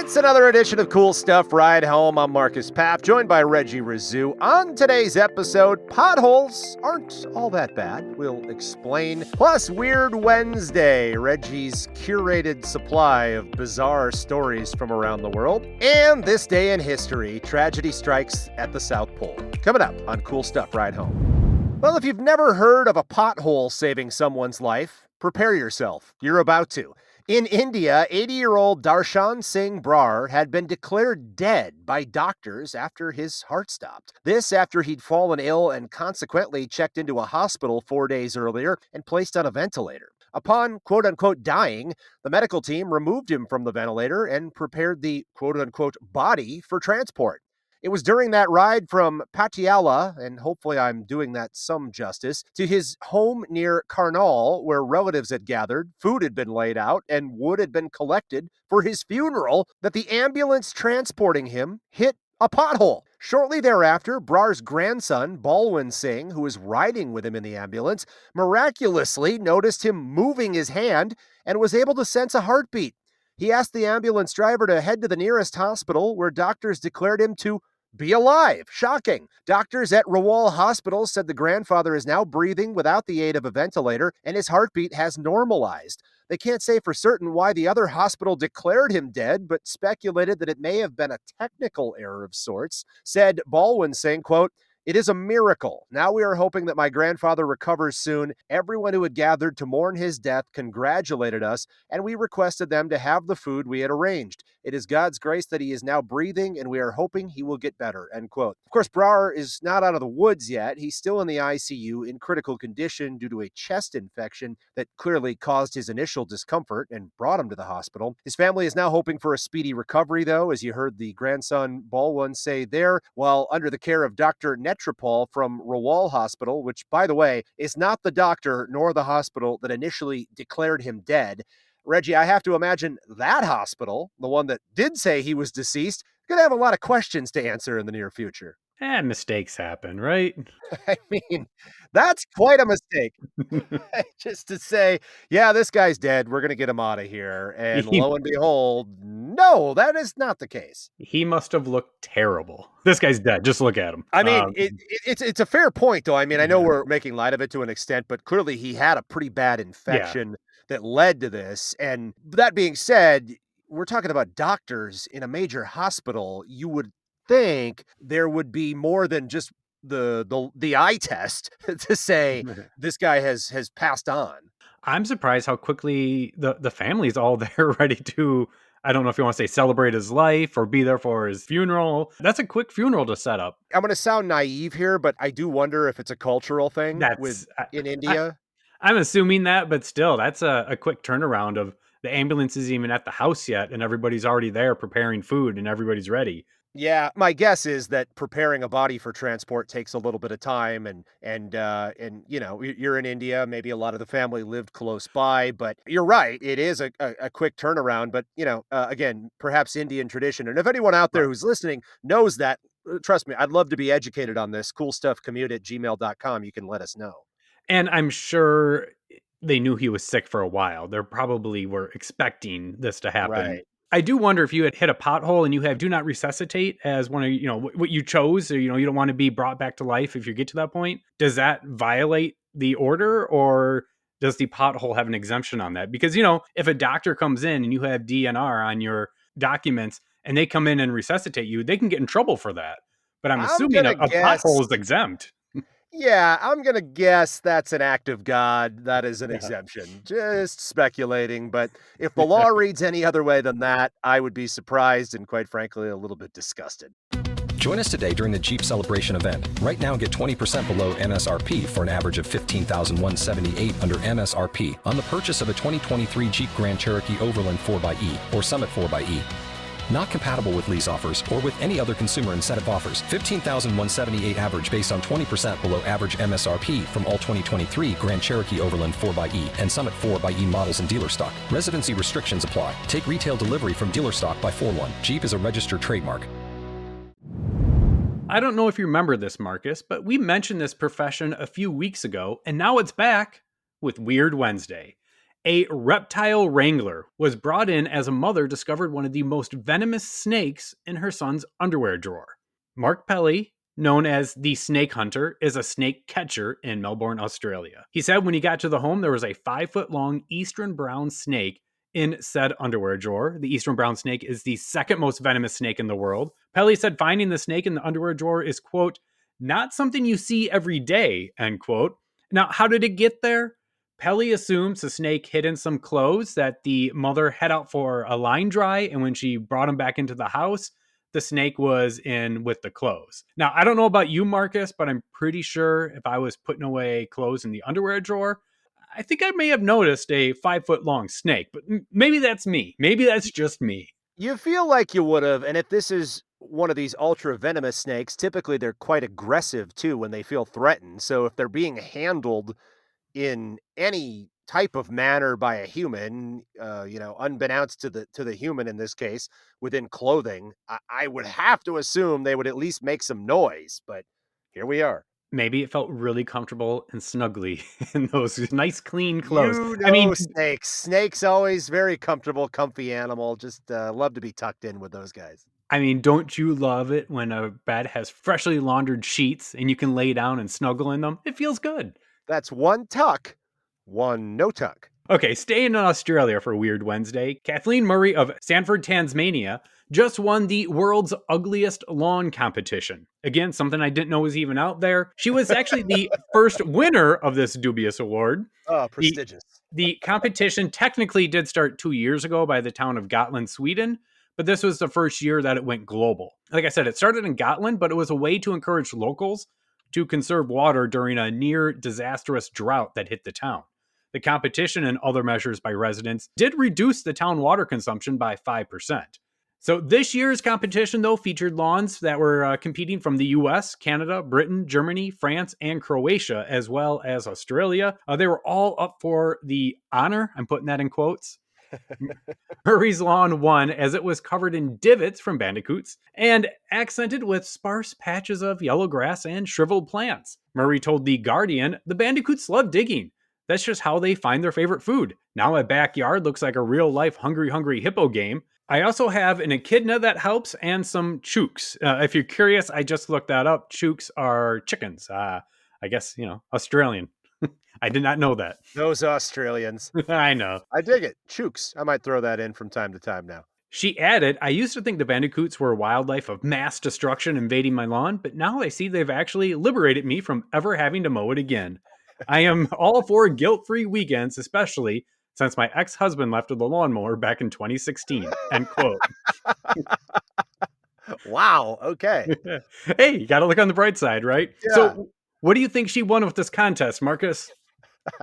It's another edition of Cool Stuff Ride Home. I'm Marcus Papp, joined by Reggie Rizzu. On today's episode, potholes aren't all that bad. We'll explain. Plus, Weird Wednesday, Reggie's curated supply of bizarre stories from around the world. And this day in history, tragedy strikes at the South Pole. Coming up on Cool Stuff Ride Home. Well, if you've never heard of a pothole saving someone's life, prepare yourself. You're about to. In India, 80 year old Darshan Singh Brar had been declared dead by doctors after his heart stopped. This after he'd fallen ill and consequently checked into a hospital four days earlier and placed on a ventilator. Upon quote unquote dying, the medical team removed him from the ventilator and prepared the quote unquote body for transport. It was during that ride from Patiala, and hopefully I'm doing that some justice, to his home near Karnal, where relatives had gathered, food had been laid out, and wood had been collected for his funeral, that the ambulance transporting him hit a pothole. Shortly thereafter, Brar's grandson, Balwin Singh, who was riding with him in the ambulance, miraculously noticed him moving his hand and was able to sense a heartbeat. He asked the ambulance driver to head to the nearest hospital where doctors declared him to be alive. Shocking. Doctors at Rawal Hospital said the grandfather is now breathing without the aid of a ventilator and his heartbeat has normalized. They can't say for certain why the other hospital declared him dead, but speculated that it may have been a technical error of sorts. Said Balwin saying, quote, it is a miracle. Now we are hoping that my grandfather recovers soon. Everyone who had gathered to mourn his death congratulated us, and we requested them to have the food we had arranged. It is God's grace that he is now breathing, and we are hoping he will get better. End quote. Of course, Brar is not out of the woods yet. He's still in the ICU in critical condition due to a chest infection that clearly caused his initial discomfort and brought him to the hospital. His family is now hoping for a speedy recovery, though, as you heard the grandson Balwin say there, while under the care of Dr. Net Metropol from Rawal Hospital, which, by the way, is not the doctor nor the hospital that initially declared him dead. Reggie, I have to imagine that hospital, the one that did say he was deceased, going to have a lot of questions to answer in the near future. And eh, mistakes happen, right? I mean, that's quite a mistake. Just to say, yeah, this guy's dead. We're going to get him out of here. And lo and behold, no, that is not the case. He must have looked terrible. This guy's dead. Just look at him. I mean, um, it, it, it's it's a fair point, though. I mean, I know yeah. we're making light of it to an extent, but clearly he had a pretty bad infection yeah. That led to this. And that being said, we're talking about doctors in a major hospital. You would think there would be more than just the the the eye test to say this guy has has passed on. I'm surprised how quickly the the family's all there ready to I don't know if you want to say celebrate his life or be there for his funeral. That's a quick funeral to set up. I'm going to sound naive here, but I do wonder if it's a cultural thing that's, with in India. I, am assuming that, but still, that's a, a quick turnaround of the ambulance isn't even at the house yet, and everybody's already there preparing food and everybody's ready. Yeah, my guess is that preparing a body for transport takes a little bit of time, and and uh, and you know you're in India. Maybe a lot of the family lived close by, but you're right. It is a, a, a quick turnaround. But you know, uh, again, perhaps Indian tradition. And if anyone out there who's listening knows that, uh, trust me, I'd love to be educated on this. Cool stuff. Commute at gmail.com. You can let us know. And I'm sure they knew he was sick for a while. They probably were expecting this to happen. Right. I do wonder if you had hit a pothole and you have do not resuscitate as one of you know what you chose, or you know you don't want to be brought back to life if you get to that point. Does that violate the order, or does the pothole have an exemption on that? Because you know if a doctor comes in and you have DNR on your documents and they come in and resuscitate you, they can get in trouble for that. But I'm, I'm assuming a, a guess... pothole is exempt. Yeah, I'm going to guess that's an act of God. That is an yeah. exemption. Just speculating. But if the law reads any other way than that, I would be surprised and, quite frankly, a little bit disgusted. Join us today during the Jeep Celebration event. Right now, get 20% below MSRP for an average of 15178 under MSRP on the purchase of a 2023 Jeep Grand Cherokee Overland 4xE or Summit 4xE. Not compatible with lease offers or with any other consumer incentive offers. 15,178 average based on 20% below average MSRP from all 2023 Grand Cherokee Overland 4xE and Summit 4xE models in dealer stock. Residency restrictions apply. Take retail delivery from dealer stock by 4 1. Jeep is a registered trademark. I don't know if you remember this, Marcus, but we mentioned this profession a few weeks ago, and now it's back with Weird Wednesday. A reptile wrangler was brought in as a mother discovered one of the most venomous snakes in her son's underwear drawer. Mark Pelley, known as the snake hunter, is a snake catcher in Melbourne, Australia. He said when he got to the home, there was a five foot long eastern brown snake in said underwear drawer. The eastern brown snake is the second most venomous snake in the world. Pelley said finding the snake in the underwear drawer is, quote, not something you see every day, end quote. Now, how did it get there? Pelley assumes the snake hid in some clothes that the mother had out for a line dry, and when she brought him back into the house, the snake was in with the clothes. Now, I don't know about you, Marcus, but I'm pretty sure if I was putting away clothes in the underwear drawer, I think I may have noticed a five foot long snake, but maybe that's me. Maybe that's just me. You feel like you would have, and if this is one of these ultra venomous snakes, typically they're quite aggressive too when they feel threatened. So if they're being handled in any type of manner by a human, uh, you know, unbeknownst to the to the human in this case, within clothing, I, I would have to assume they would at least make some noise. But here we are. Maybe it felt really comfortable and snuggly in those nice, clean clothes. You know I mean, snakes. Snakes always very comfortable, comfy animal. Just uh, love to be tucked in with those guys. I mean, don't you love it when a bed has freshly laundered sheets and you can lay down and snuggle in them? It feels good. That's one tuck, one no tuck. Okay, staying in Australia for Weird Wednesday, Kathleen Murray of Sandford, Tasmania, just won the world's ugliest lawn competition. Again, something I didn't know was even out there. She was actually the first winner of this dubious award. Oh, prestigious. The, the competition technically did start two years ago by the town of Gotland, Sweden, but this was the first year that it went global. Like I said, it started in Gotland, but it was a way to encourage locals to conserve water during a near disastrous drought that hit the town. The competition and other measures by residents did reduce the town water consumption by 5%. So this year's competition, though, featured lawns that were uh, competing from the U.S., Canada, Britain, Germany, France, and Croatia, as well as Australia. Uh, they were all up for the honor. I'm putting that in quotes. Murray's lawn won as it was covered in divots from bandicoots and accented with sparse patches of yellow grass and shriveled plants. Murray told The Guardian the bandicoots love digging. That's just how they find their favorite food. Now my backyard looks like a real life hungry, hungry hippo game. I also have an echidna that helps and some chooks. Uh, if you're curious, I just looked that up. Chooks are chickens. Uh, I guess, you know, Australian. I did not know that. Those Australians. I know. I dig it. Chooks. I might throw that in from time to time now. She added, I used to think the bandicoots were a wildlife of mass destruction invading my lawn, but now I see they've actually liberated me from ever having to mow it again. I am all for guilt free weekends, especially since my ex husband left with a lawnmower back in 2016. End quote. wow. Okay. hey, you got to look on the bright side, right? Yeah. So, what do you think she won with this contest, Marcus?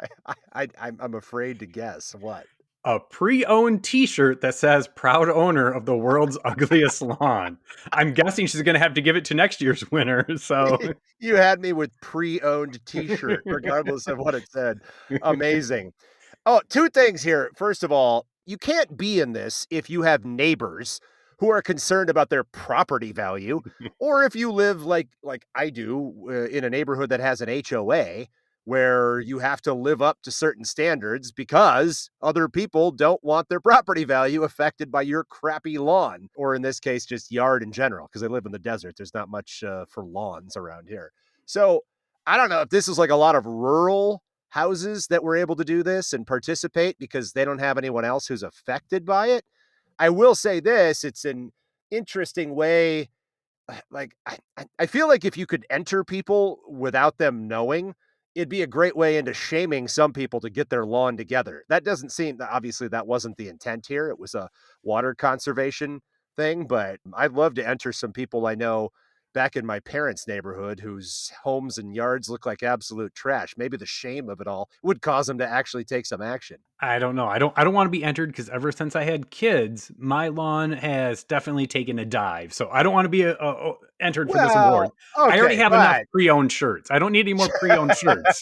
I, I, I'm afraid to guess. What? a pre-owned t-shirt that says proud owner of the world's ugliest lawn i'm guessing she's going to have to give it to next year's winner so you had me with pre-owned t-shirt regardless of what it said amazing Oh, two things here. First of all, you can't be in this if you have neighbors who are concerned about their property value or if you live like like I do uh, in a neighborhood that has an HOA where you have to live up to certain standards because other people don't want their property value affected by your crappy lawn or in this case just yard in general because I live in the desert there's not much uh, for lawns around here. So, I don't know if this is like a lot of rural houses that were able to do this and participate because they don't have anyone else who's affected by it. I will say this it's an interesting way. Uh, like, I, I feel like if you could enter people without them knowing, it'd be a great way into shaming some people to get their lawn together. That doesn't seem, obviously, that wasn't the intent here. It was a water conservation thing, but I'd love to enter some people I know back in my parents' neighborhood whose homes and yards look like absolute trash. Maybe the shame of it all would cause them to actually take some action. I don't know. I don't I don't want to be entered because ever since I had kids, my lawn has definitely taken a dive. So I don't want to be a, a, entered well, for this award. Okay, I already have enough pre-owned shirts. I don't need any more pre-owned shirts.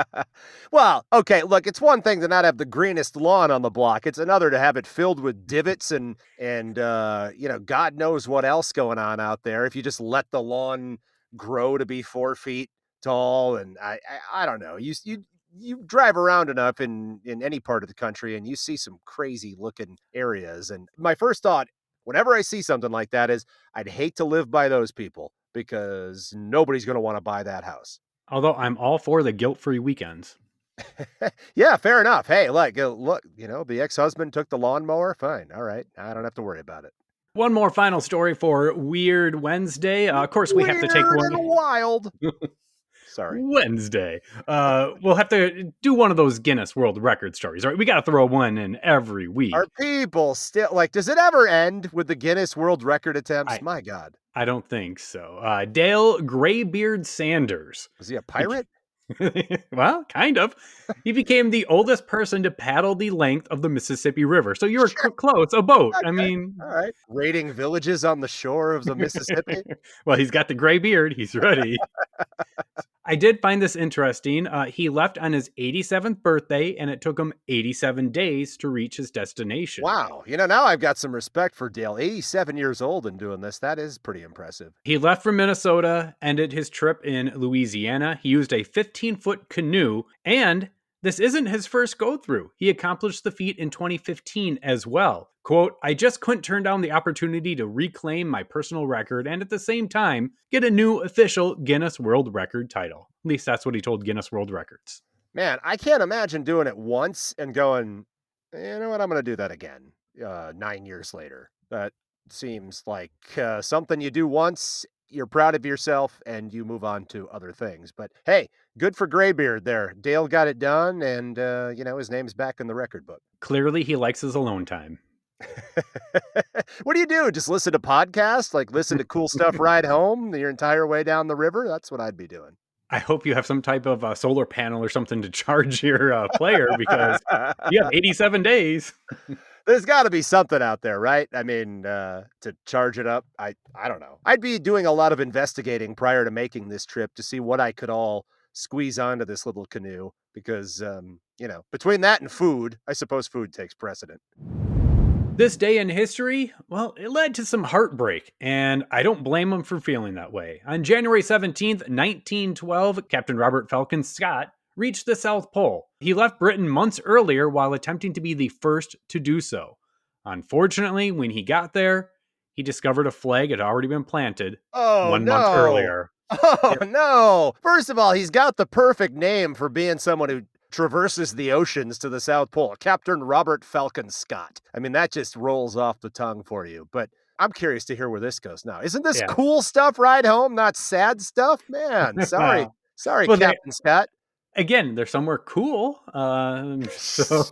well, okay, look, it's one thing to not have the greenest lawn on the block. It's another to have it filled with divots and and uh, you know, God knows what else going on out there. If you just let the lawn grow to be four feet tall, and I I, I don't know, you you you drive around enough in in any part of the country and you see some crazy looking areas and my first thought whenever I see something like that is I'd hate to live by those people because nobody's going to want to buy that house. Although I'm all for the guilt-free weekends. yeah, fair enough. Hey, look, uh, look, you know, the ex-husband took the lawnmower. Fine. All right. I don't have to worry about it. One more final story for Weird Wednesday. Uh, of course, we Weird have to take one. wild. Sorry. Wednesday. Uh, we'll have to do one of those Guinness World Record stories. Right, we got to throw one in every week. Are people still like? Does it ever end with the Guinness World Record attempts? I- My God, I don't think so. Uh, Dale Graybeard Sanders. was he a pirate? well, kind of. He became the oldest person to paddle the length of the Mississippi River. So you're Sure. close, a boat. I mean, All right, raiding villages on the shore of the Mississippi. well, he's got the gray beard. He's ready. I did find this interesting. Uh, he left on his 87th birthday, and it took him 87 days to reach his destination. wow, you know now I've got some respect for Dale. Eighty-seven years old and doing this. That is pretty impressive. He left from Minnesota, ended his trip in Louisiana. He used a 15 foot canoe, and this isn't his first go through. He accomplished the feat in 2015 as well. Quote, I just couldn't turn down the opportunity to reclaim my personal record and at the same time get a new official Guinness World Record title. At least that's what he told Guinness World Records. Man, I can't imagine doing it once and going, you know what, I'm going to do that again uh, nine years later. That seems like uh, something you do once, you're proud of yourself, and you move on to other things. But hey, good for Graybeard there. Dale got it done, and, uh, you know, his name's back in the record book. Clearly, he likes his alone time. what do you do? Just listen to podcasts? Like listen to cool stuff ride home your entire way down the river? That's what I'd be doing. I hope you have some type of uh, solar panel or something to charge your uh, player because you have 87 days. There's got to be something out there, right? I mean, uh, to charge it up, I I don't know. I'd be doing a lot of investigating prior to making this trip to see what I could all squeeze onto this little canoe because, um, you know, between that and food, I suppose food takes precedent. This day in history, well, it led to some heartbreak, and I don't blame him for feeling that way. On January 17th, 1912, Captain Robert Falcon Scott reached the South Pole. He left Britain months earlier while attempting to be the first to do so. Unfortunately, when he got there, he discovered a flag had already been planted Oh, one no. month earlier. Oh no! First of all, he's got the perfect name for being someone who traverses the oceans to the South Pole. Captain Robert Falcon Scott. I mean, that just rolls off the tongue for you. But I'm curious to hear where this goes now. Isn't this Yeah. cool stuff ride home, not sad stuff? Man, sorry. Sorry, well, they- Captain Scott. Again, they're somewhere cool. Um, so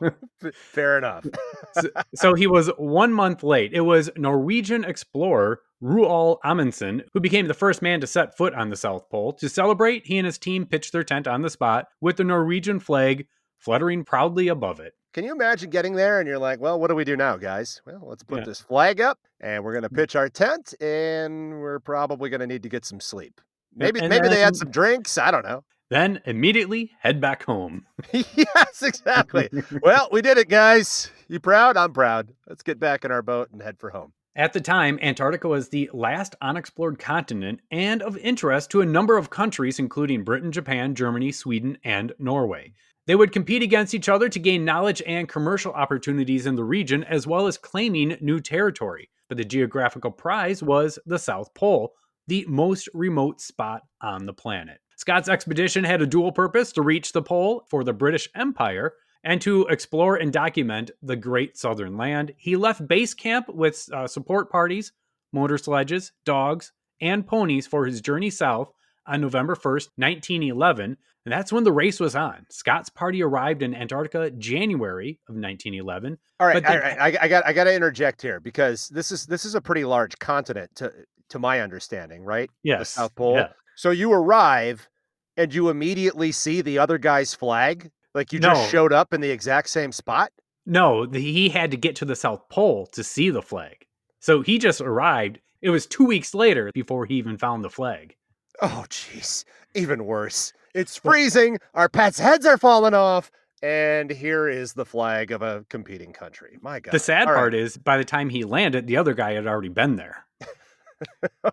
Fair enough. so, so he was one month late. It was Norwegian explorer Roald Amundsen who became the first man to set foot on the South Pole. To celebrate, he and his team pitched their tent on the spot with the Norwegian flag fluttering proudly above it. Can you imagine getting there and you're like, well, what do we do now, guys? Well, let's put Yeah. this flag up and we're going to pitch our tent and we're probably going to need to get some sleep. Maybe and maybe they had some drinks. I don't know. Then immediately head back home. yes, exactly. well, we did it, guys. You proud? I'm proud. Let's get back in our boat and head for home. At the time, Antarctica was the last unexplored continent and of interest to a number of countries, including Britain, Japan, Germany, Sweden, and Norway. They would compete against each other to gain knowledge and commercial opportunities in the region, as well as claiming new territory. But the geographical prize was the South Pole, the most remote spot on the planet. Scott's expedition had a dual purpose to reach the pole for the British Empire and to explore and document the Great Southern Land. He left base camp with uh, support parties, motor sledges, dogs, and ponies for his journey south on November 1st, 1911. And that's when the race was on. Scott's party arrived in Antarctica January of 1911. All right, all the- I, I got I got to interject here because this is this is a pretty large continent to to my understanding, right? Yes. South Pole. yeah. So you arrive and you immediately see the other guy's flag, like you No. just showed up in the exact same spot. No, the, he had to get to the South Pole to see the flag. So he just arrived. It was two weeks later before he even found the flag. Oh, jeez. Even worse. It's freezing. Our pets' heads are falling off. And here is the flag of a competing country. My God. The sad All part right. is, by the time he landed, the other guy had already been there. Oh,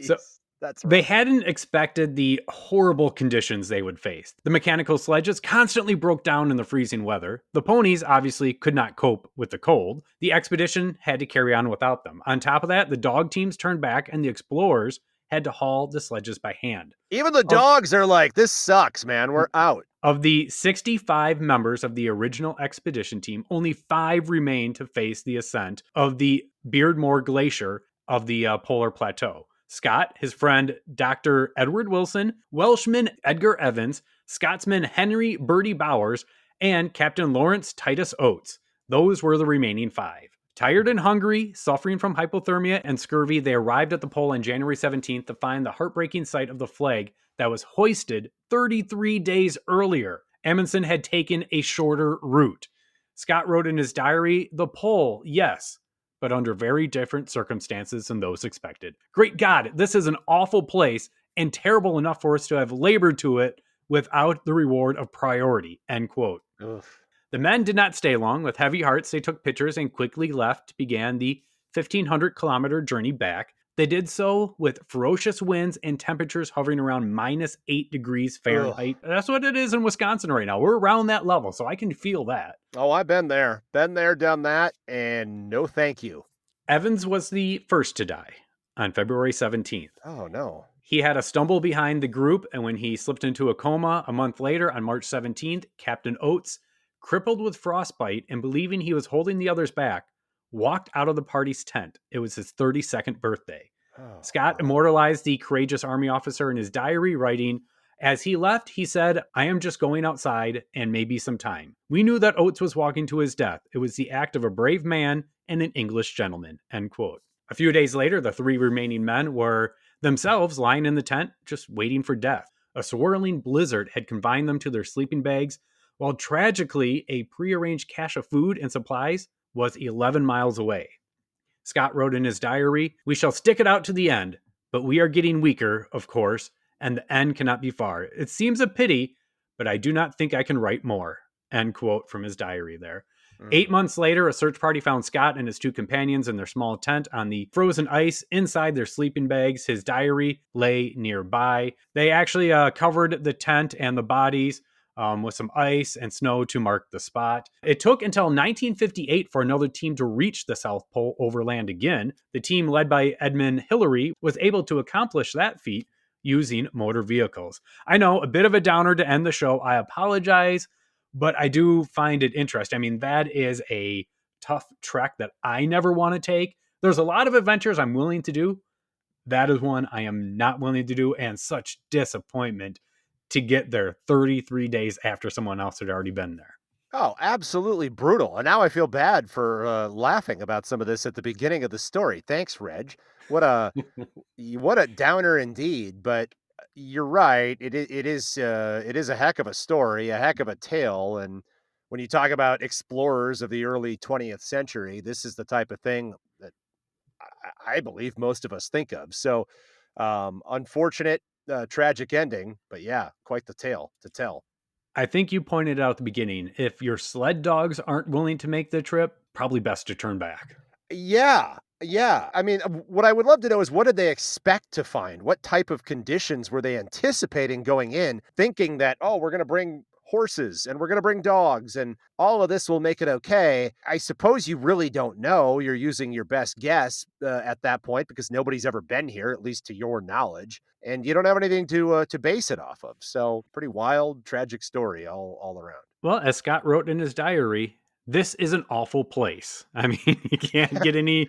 so- Jeez. That's right. They hadn't expected the horrible conditions they would face. The mechanical sledges constantly broke down in the freezing weather. The ponies obviously could not cope with the cold. The expedition had to carry on without them. On top of that, the dog teams turned back and the explorers had to haul the sledges by hand. Even the dogs are like, this sucks, man. We're out. Of the 65 members of the original expedition team, only five remained to face the ascent of the Beardmore Glacier of the uh, polar plateau. Scott, his friend Dr. Edward Wilson, Welshman Edgar Evans, Scotsman Henry Birdie Bowers, and Captain Lawrence Titus Oates. Those were the remaining five. Tired and hungry, suffering from hypothermia and scurvy, they arrived at the pole on January 17th to find the heartbreaking sight of the flag that was hoisted 33 days earlier. Amundsen had taken a shorter route. Scott wrote in his diary, The pole, yes, but under very different circumstances than those expected. Great God, this is an awful place and terrible enough for us to have labored to it without the reward of priority. End quote. Oof. The men did not stay long. With heavy hearts, they took pictures and quickly left, began the 1500 kilometer journey back. They did so with ferocious winds and temperatures hovering around minus eight degrees Fahrenheit. Ugh. That's what it is in Wisconsin right now. We're around that level, so I can feel that. Oh, I've been there. Been there, done that, and no thank you. Evans was the first to die on February 17th. Oh, no. He had a stumble behind the group, and when he slipped into a coma a month later on March 17th, Captain Oates, crippled with frostbite and believing he was holding the others back, walked out of the party's tent. It was his 32nd birthday. Oh, Scott immortalized the courageous army officer in his diary, writing, As he left, he said, I am just going outside and maybe some time. We knew that Oates was walking to his death. It was the act of a brave man and an English gentleman. End quote. A few days later, the three remaining men were themselves lying in the tent, just waiting for death. A swirling blizzard had confined them to their sleeping bags, while tragically, a prearranged cache of food and supplies was 11 miles away. Scott wrote in his diary, We shall stick it out to the end, but we are getting weaker, of course, and the end cannot be far. It seems a pity, but I do not think I can write more. End quote from his diary there. Mm. Eight months later, a search party found Scott and his two companions in their small tent on the frozen ice inside their sleeping bags. His diary lay nearby. They actually uh, covered the tent and the bodies um, with some ice and snow to mark the spot. It took until 1958 for another team to reach the South Pole overland again. The team led by Edmund Hillary was able to accomplish that feat using motor vehicles. I know a bit of a downer to end the show. I apologize, but I do find it interesting. I mean, that is a tough trek that I never want to take. There's a lot of adventures I'm willing to do. That is one I am not willing to do, and such disappointment to get there 33 days after someone else had already been there. Oh, absolutely brutal. And now I feel bad for uh, laughing about some of this at the beginning of the story. Thanks, Reg. What a what a downer indeed. But uh, you're right. It it is uh, it is a heck of a story, a heck of a tale. And when you talk about explorers of the early 20th century, this is the type of thing that I, I believe most of us think of. So, um, unfortunate uh, tragic ending, but yeah, quite the tale to tell. I think you pointed out at the beginning if your sled dogs aren't willing to make the trip, probably best to turn back. Yeah. Yeah. I mean, what I would love to know is what did they expect to find? What type of conditions were they anticipating going in, thinking that, oh, we're going to bring horses and we're going to bring dogs and all of this will make it okay. I suppose you really don't know. You're using your best guess uh, at that point because nobody's ever been here, at least to your knowledge, and you don't have anything to uh, to base it off of. So, pretty wild, tragic story all all around. Well, as Scott wrote in his diary, this is an awful place. I mean, you can't get any.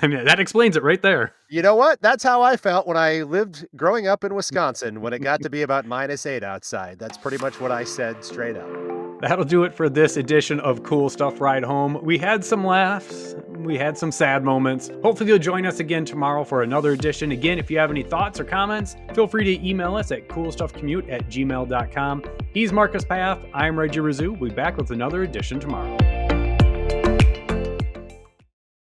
I mean, that explains it right there. You know what? That's how I felt when I lived growing up in Wisconsin when it got to be about minus eight outside. That's pretty much what I said straight up. That'll do it for this edition of Cool Stuff Ride Home. We had some laughs, we had some sad moments. Hopefully, you'll join us again tomorrow for another edition. Again, if you have any thoughts or comments, feel free to email us at coolstuffcommute at gmail.com. He's Marcus Papp. I'm Reggie Rizzu. We'll be back with another edition tomorrow.